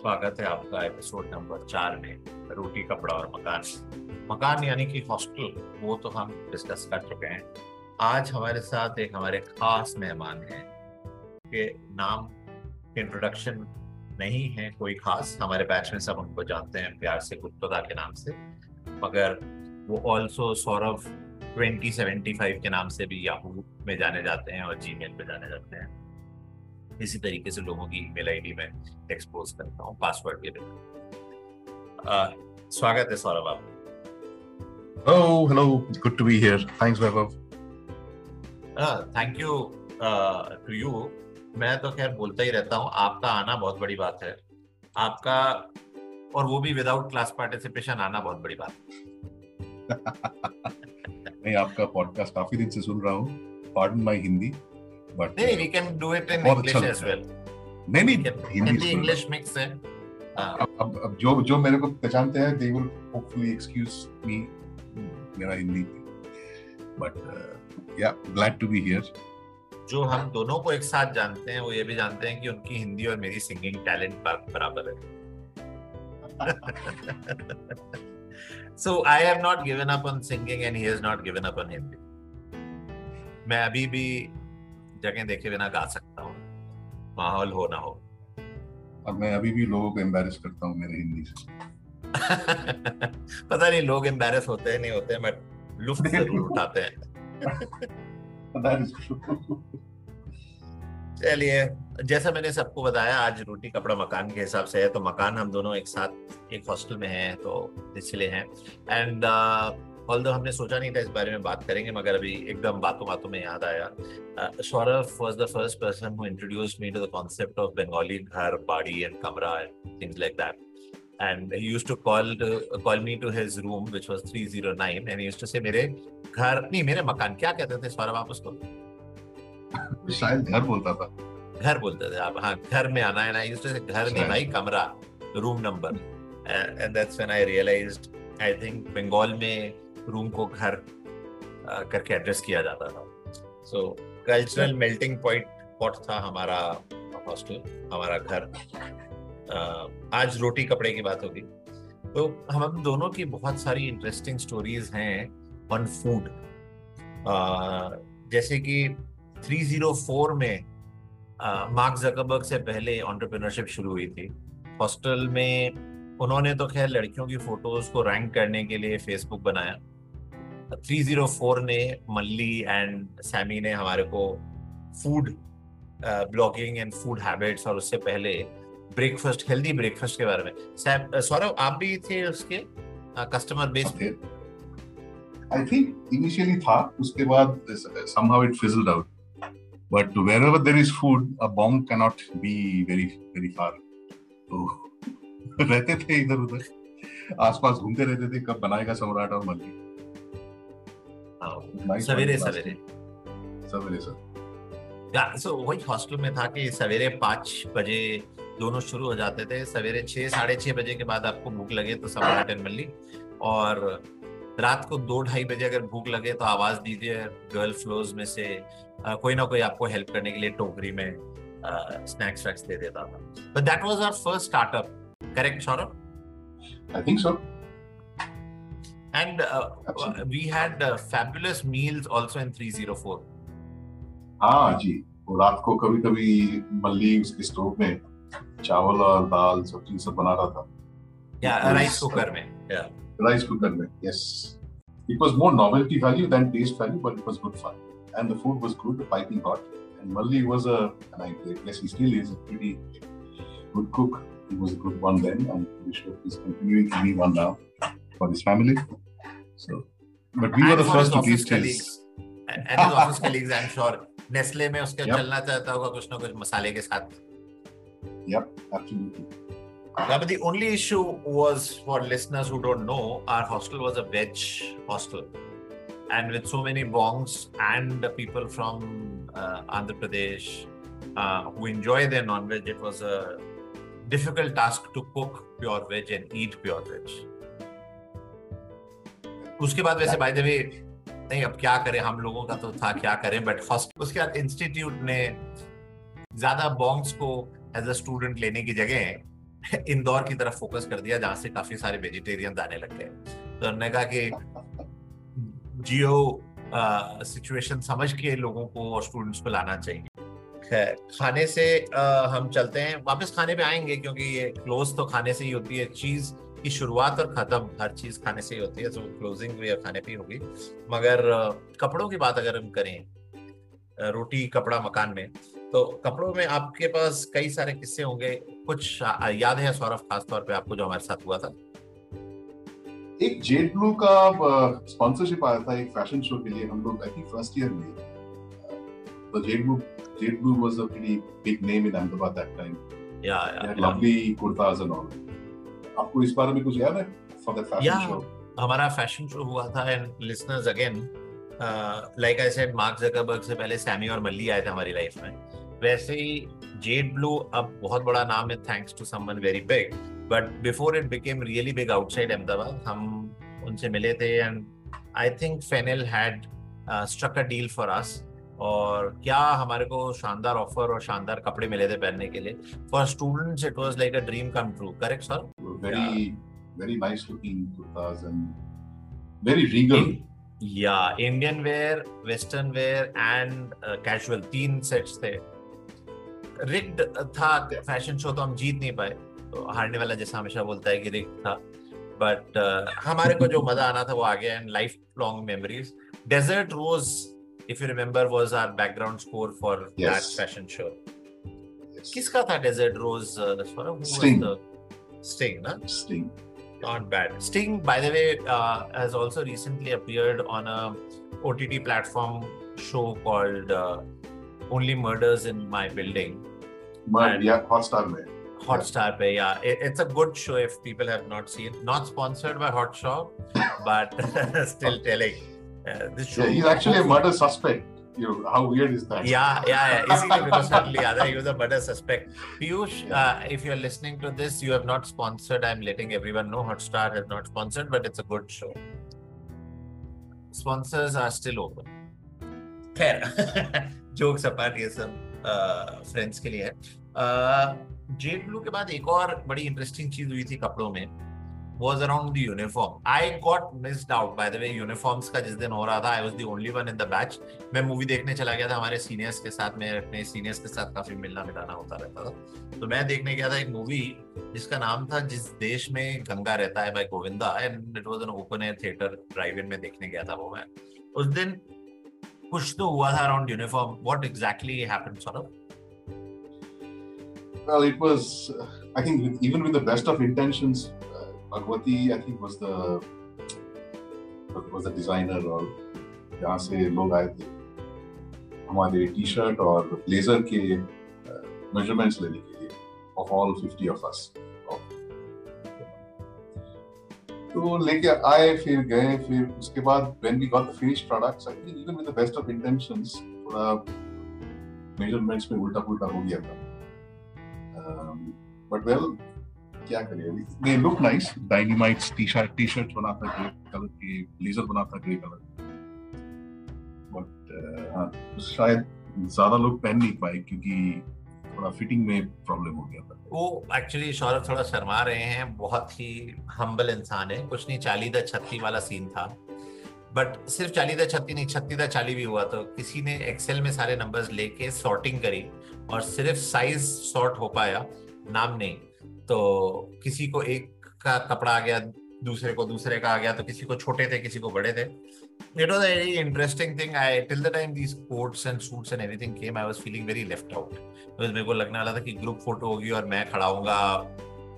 स्वागत है आपका एपिसोड नंबर चार में, रोटी, कपड़ा और मकान। मकान यानी कि हॉस्टल वो तो हम डिस्कस कर चुके हैं। आज हमारे साथ एक हमारे खास मेहमान हैं, के नाम इंट्रोडक्शन नहीं है कोई खास। हमारे बैच में सब उनको जानते हैं, प्यार से गुप्तदा के नाम से। मगर वो ऑल्सो सौरभ 2075 के नाम से भी याहू में जाने जाते हैं और जीमेल पे जाने जाते हैं। इसी तरीके से लोगों की ईमेल आईडी में एक्सपोज करता हूँ पासवर्ड के बिना स्वागत है सौरभ आप Oh, hello. Good to be here. Thanks, Vaibhav. Thank you to you मैं तो खैर बोलता ही रहता हूँ आपका आना बहुत बड़ी बात है आपका और वो भी विदाउट क्लास पार्टिसिपेशन आना बहुत बड़ी बात है मैं आपका पॉडकास्ट काफ़ी दिन से सुन रहा हूँ पार्डन माय हिंदी नहीं we can do it in बहुत इंग्लिश अच्छा एज वेल नहीं नहीं हिंदी हिंदी इंग्लिश मिक्स है. हाँ, अब अब अब जो जो मेरे को पहचानते हैं they will hopefully excuse me मेरा Hindi but yeah glad to be here जो हम दोनों को एक साथ जानते हैं वो ये भी जानते हैं कि उनकी हिंदी और मेरी सिंगिंग टैलेंट बराबर है। So I have not given up on singing and he has not given up on Hindi. मैं अभी भी जगह देखे बिना गा सकता हूँ। माहौल हो ना हो। और मैं अभी भी लोगों को एम्बैरेस करता हूँ मेरे हिंदी से। पता नहीं लोग एम्बेरस होते हैं नहीं होते हैं बट लुफ्त ज़रूर उठाते हैं. चलिए जैसा मैंने सबको बताया आज रोटी कपड़ा मकान के हिसाब से है तो मकान हम दोनों एक साथ एक हॉस्टल में हैं तो इसलिए हैं। एंड ऑल हमने सोचा नहीं था इस बारे में बात करेंगे मगर अभी एकदम बातों बातों में याद आया। Saurabh was the first person who introduced me to the concept of Bengali घर बाड़ी एंड कमरा and things like that and he used to call to call me to his room which was 309 and he used to say मेरे घर नहीं मेरे मकान क्या कहते थे सौरभ आप उसको? शायद घर बोलता था। घर बोलते थे आप हाँ घर में आना है ना यूज्ड टू से घर नहीं भाई कमरा room number and that's when I realised I think Bengal में रूम को घर करके एड्रेस किया जाता था। So cultural melting point pot था हमारा हॉस्टल हमारा घर। आज रोटी कपड़े की बात होगी। तो हम दोनों की बहुत सारी इंटरेस्टिंग स्टोरीज हैं ऑन फ़ूड जैसे कि 304 में मार्क जकरबर्ग से पहले एंटरप्रेन्योरशिप शुरू हुई थी। हॉस्टल में उन्होंने तो खैर लड़कियों की फ़ोटोज़ को रैंक करने के लिए फेसबुक बनाया। 304 ने मल्ली एंड सैमी ने हमारे को food blogging and food habits और उससे पहले ब्रेकफास्ट हेल्दी ब्रेकफास्ट के बारे में। सौरभ आप भी थे उसके कस्टमर बेस थे आई थिंक इनिशियली था उसके बाद somehow it fizzled out. But wherever there is food a bomb cannot be very very far तो रहते थे इधर उधर आसपास घूमते रहते थे कब बनाएगा सम्राट और मल्ली। सवेरे सवेरे। सवेरे सर। सो वही हॉस्टल में था कि सवेरे पाँच बजे दोनों शुरू हो जाते थे। सवेरे छः साढ़े छः बजे के बाद आपको भूख लगे तो सम्राट एंड मल्ली और रात को दो ढाई बजे अगर भूख लगे तो आवाज़ दीजिए गर्ल फ्लोज में से। अ, कोई ना कोई आपको हेल्प करने के लिए टोकरी में स्नैक्स वैक्स दे देता था। But that was our first startup correct Saurabh I think so and we had fabulous meals also in 304 हाँ जी वो रात को कभी कभी मल्ली उसके स्टोव में चावल और दाल सब्ज़ी सब बना रहा था या Yes. राइस कुकर में या rice cooker में yes it was more novelty value than taste value but it was good fun and the food was good piping hot and Malli was a and I guess he still is a pretty good cook he was a good one then and I'm sure he's continuing to be one now for his family so but we were And the for first his to office taste his colleagues. and his office colleagues I'm sure Nestle में उसका Yep. चलना चाहता होगा कुछ ना कुछ मसाले के साथ yep absolutely Yeah, but the only issue was for listeners who don't know, our hostel was a veg hostel. And with so many bongs and the people from uh, Andhra Pradesh uh, who enjoy their non veg, it was a difficult task to cook pure veg and eat pure veg. उसके बाद वैसे by the way नहीं अब क्या करें हम लोगों का तो था क्या करें? बट फ़र्स्ट उसके बाद इंस्टीट्यूट ने ज़्यादा बॉन्ग्स को एज अ स्टूडेंट लेने की जगह इंदौर की तरफ़ फोकस कर दिया जहाँ से काफ़ी सारे वेजिटेरियन आने लग गए। तो उन्होंने कहा कि जियो सिचुएशन समझ के लोगों को और स्टूडेंट्स को लाना चाहिए। खैर खाने से आ, हम चलते हैं। वापस खाने पे आएँगे क्योंकि ये क्लोज तो खाने से ही होती है। चीज़ की शुरुआत और खत्म हर चीज़ खाने से ही होती है तो क्लोजिंग भी खाने पे होगी। मगर कपड़ों की बात अगर हम करें रोटी कपड़ा मकान में तो कपड़ों में आपके पास कई सारे किस्से होंगे। कुछ याद है सौरभ खास तौर पे आपको जो हमारे साथ हुआ था? एक जेट ब्लू का स्पॉन्सरशिप आया था एक फ़ैशन शो के लिए हम लोग आई थिंक फ़र्स्ट ईयर में। तो jet blue jet blue was a pretty big name in Ahmedabad that time yeah yeah lovely kurtas and all आपको इस बारे में कुछ याद है फॉर द फ़ैशन शो हमारा फ़ैशन शो हुआ था and listeners again like I said Mark Zuckerberg से पहले सैमी और मल्ली आए थे हमारी लाइफ में। वैसे ही जेट ब्लू अब बहुत बड़ा नाम है thanks to someone very big but before it became really big outside Ahmedabad हम उनसे मिले थे and I think Fennel had struck a deal for us और क्या हमारे को शानदार ऑफ़र और शानदार कपड़े मिले थे पहनने के लिए। For students it was like a dream come true correct sir very very nice looking kurtas and very regal या Indian wear western wear and casual तीन सेट्स थे। रिग्ड था फ़ैशन शो तो हम जीत नहीं पाए। तो हारने वाला जैसा हमेशा बोलता है कि रिग्ड था। बट uh, हमारे को जो मज़ा आना था वो आ गया and lifelong memories desert rose if you remember was our background score for that fashion show किसका था desert rose Saurabh Sting, na? Sting. Not bad. Sting, by the way, uh, has also recently appeared on a OTT platform show called uh, Only Murders in My Building. My, yeah, Hotstar mein. Hotstar yeah. Pe, yeah. It, it's a good show if people have not seen. Not sponsored by Hotshot, but still oh. telling. Uh, this show. Yeah, he's actually a murder suspect. You know, how weird is that? Yeah, yeah, yeah. Easily because certainly other he was a suspect. Piyush, uh, if you're listening to this, you have not sponsored. I'm letting everyone know Hotstar has not sponsored, but it's a good show. Sponsors are still open. खैर jokes apart ये सब friends के लिए है jet blue के बाद एक और बड़ी इंटरेस्टिंग चीज़ हुई थी कपड़ों में was around the uniform. I got missed out by the way uniforms का जिस दिन हो रहा था I was the only one in the batch. मैं मूवी देखने चला गया था हमारे सीनियर्स के साथ में अपने सीनियर्स के साथ काफ़ी मिलना मिलाना होता रहता था तो मैं देखने गया था एक मूवी जिसका नाम था जिस देश में गंगा रहता है by Govinda and it was an open air theatre drive in में देखने गया था वो मैं उस दिन कुछ तो हुआ था around uniform what exactly happened Saurabh Well, it was, I think, with, even with the best of intentions, uh, Bhagwati, I think, was the was the designer और जहाँ से लोग आए थे हमारे टी शर्ट और ब्लेजर के मेजरमेंट्स लेने के लिए ऑफ़ ऑल 50 ऑफ़ अस तो लेके आए फिर गए फिर उसके बाद when we got the finish products I think even with the best of intentions थोड़ा मेजरमेंट्स में उल्टा पुल्टा हो गया था। बट वेल क्या करें? They look nice dynamites T shirt T shirt बना था ग्रे कलर की ब्लेजर बना था ग्रे कलर बट शायद ज़्यादा लोग पहन नहीं पाए क्योंकि थोड़ा फिटिंग में प्रॉब्लम हो गया था। वो एक्चुअली सौरभ थोड़ा शर्मा रहे हैं, बहुत ही हम्बल इंसान है। कुछ नहीं चाली द छत्ती वाला सीन था। बट सिर्फ़ चाली द छत्ती नहीं छत्ती द चाली भी हुआ तो किसी ने एक्सेल में सारे नंबर्स लेके सॉर्टिंग करी और सिर्फ़ साइज़ सॉर्ट हो पाया, नाम नहीं। तो किसी को एक का कपड़ा आ गया, दूसरे को दूसरे का आ गया तो किसी को छोटे थे, किसी को बड़े थे। It was very interesting thing I till the time these coats and suits and everything came I was feeling very left out तो मेरे को लगने वाला था कि ग्रुप फ़ोटो होगी और मैं खड़ा होऊँगा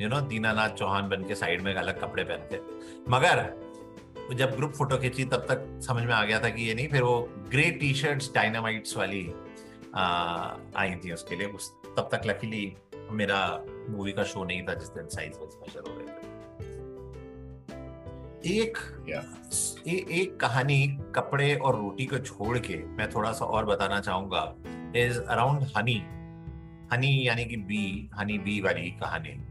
यू नो दीनानाथ चौहान बन के साइड में अलग कपड़े पहनते। मगर, जब ग्रुप फ़ोटो खींची, तब तक समझ में आ गया था कि ये नहीं, फिर वो ग्रे टी शर्ट्स डायनामाइट्स वाली आई थी उसके लिए। उस, तब तक लकीली मेरा मूवी का शो नहीं था जिस दिन साइज़ वाइज मेजर हो रहे थे। एक yeah. ए, एक कहानी कपड़े और रोटी को छोड़ के मैं थोड़ा सा और बताना चाहूँगा इज़ अराउंड हनी हनी यानी कि बी हनी बी वाली कहानी।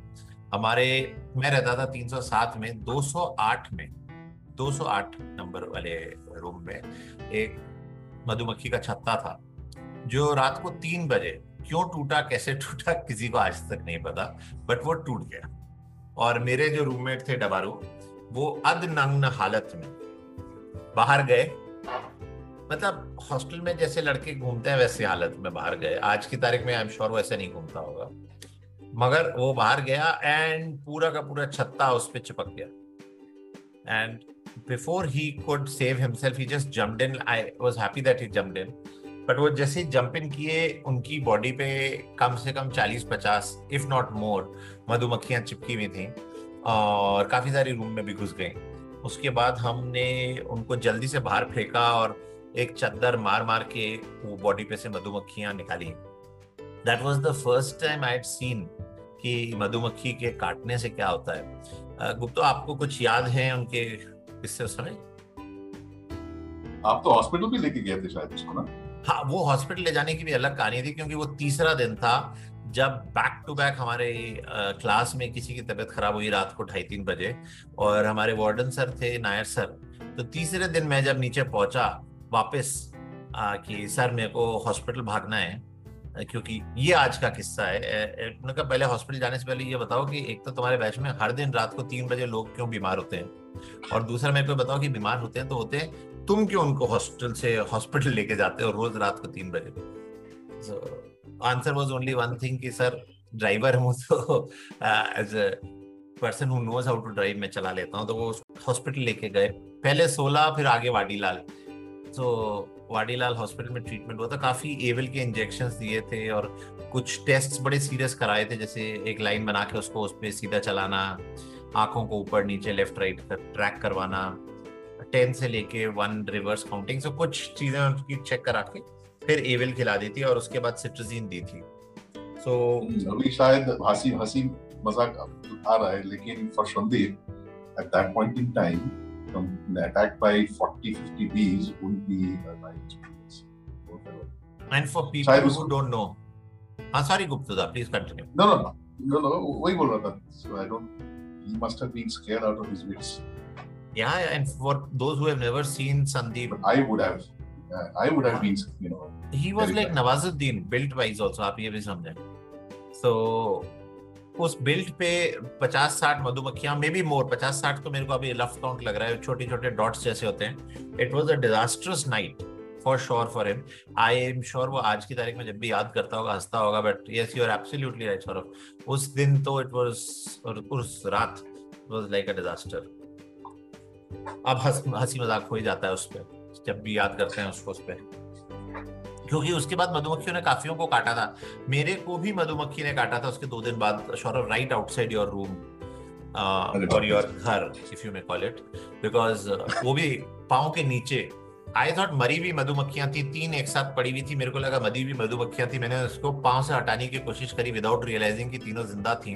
हमारे मैं रहता था 307 में 208 में 208 नंबर वाले रूम में एक मधुमक्खी का छत्ता था जो रात को तीन बजे क्यों टूटा, कैसे टूटा, किसी को आज तक नहीं पता बट वो टूट गया। और मेरे जो रूममेट थे डबारू, वो अदनग्न हालत में बाहर गए। मतलब हॉस्टल में जैसे लड़के घूमते हैं, वैसे हालत में बाहर गए। आज की तारीख में आई एम श्योर वैसे नहीं घूमता होगा। मगर वो बाहर गया एंड पूरा का पूरा छत्ता उस पर चिपक गया। And before he could save himself he just jumped in I was happy that he jumped in but वो जैसे जंप इन किए, उनकी बॉडी पे कम से कम 40 50 इफ़ नॉट मोर मधुमक्खियाँ चिपकी हुई थी, और काफ़ी सारी रूम में भी घुस गई। उसके बाद हमने उनको जल्दी से बाहर फेंका और एक चद्दर मार मार के वो बॉडी पे से मधुमक्खियाँ निकाली। That was the first time I seen कि मधुमक्खी के काटने से क्या होता है। गुप्तो, आपको कुछ याद है उनके किससे उस समय? आप तो हॉस्पिटल भी लेके गए थे शायद, उसको ना? हाँ वो हॉस्पिटल ले जाने की भी अलग कहानी थी क्योंकि वो तीसरा दिन था जब बैक टू बैक हमारे क्लास में किसी की तबीयत खराब हुई रात को ढाई तीन बजे और हमारे वार्डन सर थे, नायर सर तो तीसरे दिन मैं जब नीचे पहुँचा, वापस कि सर मेरे को हॉस्पिटल भागना है क्योंकि ये आज का किस्सा है कहा, पहले हॉस्पिटल जाने से पहले ये बताओ कि एक तो तुम्हारे बैच में हर दिन रात को तीन बजे लोग क्यों बीमार होते हैं? और दूसरा, मेरे को बताओ कि बीमार होते हैं तो होते हैं तुम क्यों उनको हॉस्पिटल से हॉस्पिटल लेके जाते हो रोज रात को तीन बजे so answer was only one thing कि सर ड्राइवर हूँ तो as a person who knows how to drive मैं चला लेता हूँ। तो वो हॉस्पिटल लेके गए। पहले सोलह फिर आगे वाडीलाल। तो वाडीलाल हॉस्पिटल में ट्रीटमेंट हुआ था। काफ़ी एवल के इंजेक्शन दिए थे और कुछ टेस्ट बड़े सीरियस कराए थे। जैसे एक लाइन बना के उसको उस पर सीधा चलाना आँखों को ऊपर नीचे लेफ़्ट राइट कर, ट्रैक करवाना। टेन से लेके वन रिवर्स काउंटिंग सो कुछ चीज़ें उसकी चेक करा के फिर एविल खिला दी थी और उसके बाद सिट्रजीन दी थी। सो so, अभी शायद हँसी हँसी मज़ाक आ रहा है लेकिन for Sandeep at that point in time from the attack by 40 50 bees would be my end for people who don't know हाँ sorry Gupta please continue no no no no वही बोल रहा था so I don't he must have been scared out of his wits yeah and for those who have never seen sandeep but i would have i would have been you know he was like nawazuddin built wise also आप ये भी समझें। So उस built पे 50-60 मधुमक्खियाँ may be more 50-60 तो मेरे को अभी लफ काउंट लग रहा है छोटे छोटे डॉट्स जैसे होते हैं। It was a disastrous night for sure for him I am sure वो आज की तारीख में जब भी याद करता होगा हंसता होगा but yes you are absolutely right Saurabh उस दिन तो इट वाज उस रात वाज लाइक अ डिजास्टर अब हँसी मज़ाक हो ही जाता है उस पर जब भी याद करते हैं उसको उस पर क्योंकि उसके बाद मधुमक्खियों ने काफियों को काटा था। मेरे को भी मधुमक्खी ने काटा था उसके दो दिन बाद शोर राइट आउटसाइड योर रूम और योर घर if you may call it because वो भी पाओ के नीचे। आई थॉट मरी हुई मधुमक्खियाँ थी तीन एक साथ पड़ी हुई थी मेरे को लगा मरी हुई मधुमक्खियाँ थी। मैंने उसको पाँव से हटाने की कोशिश करी विदाउट रियलाइजिंग की तीनों ज़िंदा थी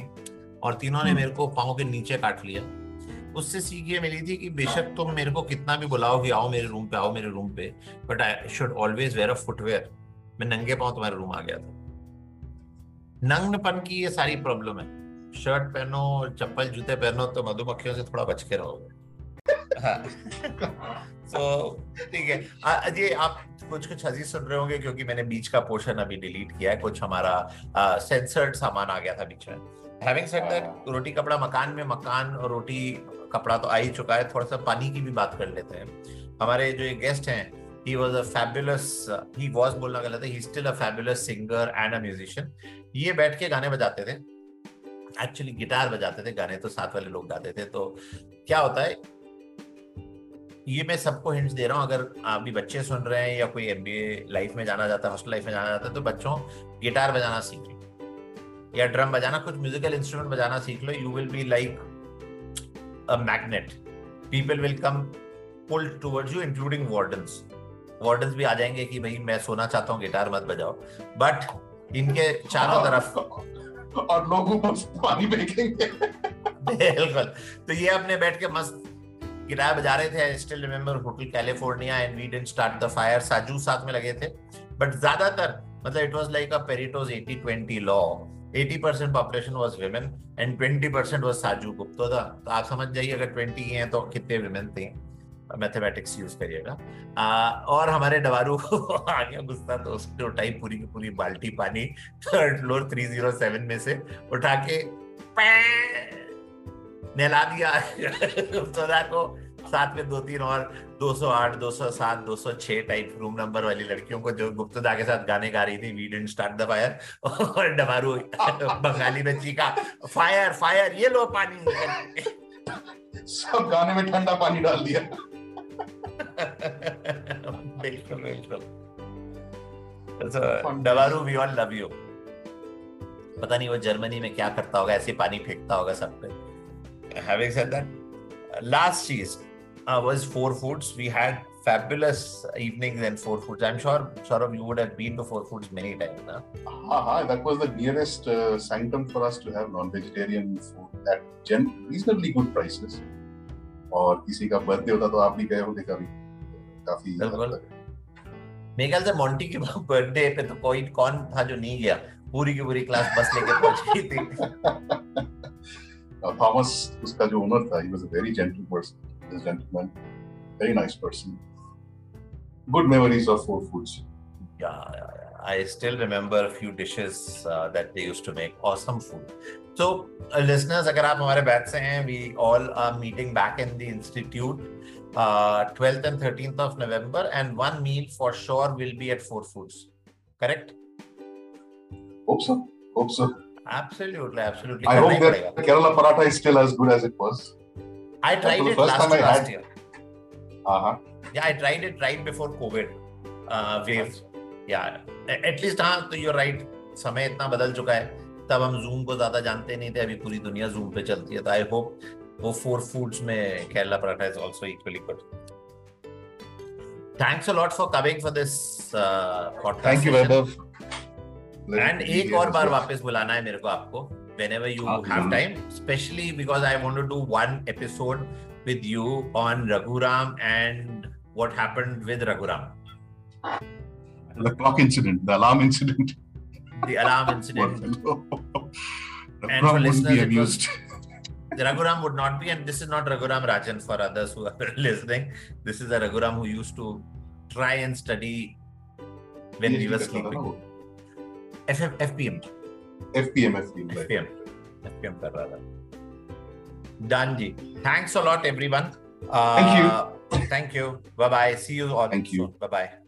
और तीनों ने hmm. मेरे को पाँव के नीचे काट लिया। उससे सीख ये मिली थी कि बेशक तुम मेरे को कितना भी बुलाओ कि आओ मेरे रूम पे, आओ मेरे रूम पे but I should always wear a footwear मैं नंगे पाँव तुम्हारे रूम आ गया था। नंगपन की ये सारी प्रॉब्लम है। शर्ट पहनो, चप्पल जूते पहनो तो मधुमक्खियों से थोड़ा बच के रहोगे तो ठीक है। जी आप कुछ कुछ हजी सुन रहे होंगे क्योंकि मैंने बीच का पोर्शन अभी डिलीट किया है। कुछ हमारा सेंसर्ड सामान आ गया था बीच में। हैविंग सेड दैट रोटी, कपड़ा, मकान में मकान और रोटी कपड़ा तो आ ही चुका है थोड़ा सा पानी की भी बात कर लेते हैं। हमारे जो ये गेस्ट हैं was a fabulous uh, he was बोलना गलत है he's still a fabulous singer and a musician ये बैठ के गाने बजाते थे। एक्चुअली गिटार बजाते थे गाने तो साथ वाले लोग गाते थे। तो क्या होता है ये मैं सबको हिंट्स दे रहा हूँ अगर आप भी बच्चे सुन रहे हैं या कोई एमबीए लाइफ में जाना चाहता है हॉस्टल लाइफ में जाना जाता है तो बच्चों गिटार बजाना सीख लो। या ड्रम बजाना कुछ म्यूजिकल इंस्ट्रूमेंट बजाना सीख लो। You will be like a magnet. People will come pull towards you, including wardens. Wardens भी आ जाएँगे कि भाई मैं सोना चाहता हूँ गिटार मत बजाओ। बट इनके चारों तरफ़ और लोगों पानी फेंकेंगे। बिल्कुल। तो ये अपने बैठ के मस्त गिटार बजा रहे थे। I still remember Hotel California and we didn't start the fire Saju साथ में लगे थे। बट ज़्यादातर मतलब it was like a Pareto's 80 20 law 80% population was women and 20% was Saju Gupta था तो आप समझ जाइए, अगर 20 हैं तो कितने वुमेन थे? मैथमेटिक्स यूज़ करिएगा। और हमारे डबारू को आ गया गुस्सा तो उसने उठाई पूरी की पूरी बाल्टी पानी third floor three zero seven में से उठा के नहला दिया। को साथ में दो तीन और 208, 207, 206 टाइप रूम नंबर वाली लड़कियों को जो गुप्तदा के साथ गाने गा रही थी we didn't start the fire और डबारू बंगाली में चीखा फायर फायर ये लो पानी। सब गाने में ठंडा पानी डाल दिया। बिल्कुल बिल्कुल। डबारू वी ऑल लव यू पता नहीं वो जर्मनी में क्या करता होगा ऐसे पानी फेंकता होगा सब पे। हैविंग सेड दैट लास्ट चीज़ uh, was Four Foods. We had fabulous evenings in Four Foods. I'm sure, Saurabh, you would have been to Four Foods many times. Huh? Uh-huh. That was the nearest uh, sanctum for us to have non-vegetarian food at gen- reasonably good prices. और किसी का birthday होता तो आप भी गए होंगे कभी काफ़ी मेरे ख्याल से मोंटी के बर्थडे पे तो कोई कौन था जो नहीं गया पूरी की पूरी क्लास बस लेके पहुँच गई थी थॉमस उसका जो ओनर था he was a very gentle person this gentleman. Very nice person. Good memories of Four Foods. Yeah, yeah, yeah. I still remember a few dishes uh, that they used to make. Awesome food. So, uh, listeners, अगर आप हमारे batch से हैं, we all are meeting back in the institute, uh, 12th and 13th of November, and one meal for sure will be at Four Foods. Correct? Hope so. Hope so. Absolutely, absolutely. I hope that Kerala paratha is still as good as it was. I tried it last, last had... year. Uh-huh. Yeah, I tried it right before COVID uh, wave. Yeah, at least हाँ तो you're right. समय इतना बदल चुका है तब हम zoom को ज़्यादा जानते नहीं थे अभी पूरी दुनिया जूम पे चलती है तो आई होप वो फोर फूड्स में Kerala paratha is also equally good thanks a lot for coming for this podcast thank you Vaibhav and एक और बार वापस बुलाना है मेरे को आपको whenever you okay. have mm-hmm. time, especially because I want to do one episode with you on Raghuram and what happened with Raghuram. The clock incident, the alarm incident. The alarm incident. and for listeners, be amused. Raghuram would not be, and this is not Raghuram Rajan for others who are listening. This is a Raghuram who used to try and study when we were sleeping. FF, FPM. FPM FPM FPM FPM कर रहा था done ji thanks a lot everyone thank you thank you bye bye see you all thank you bye bye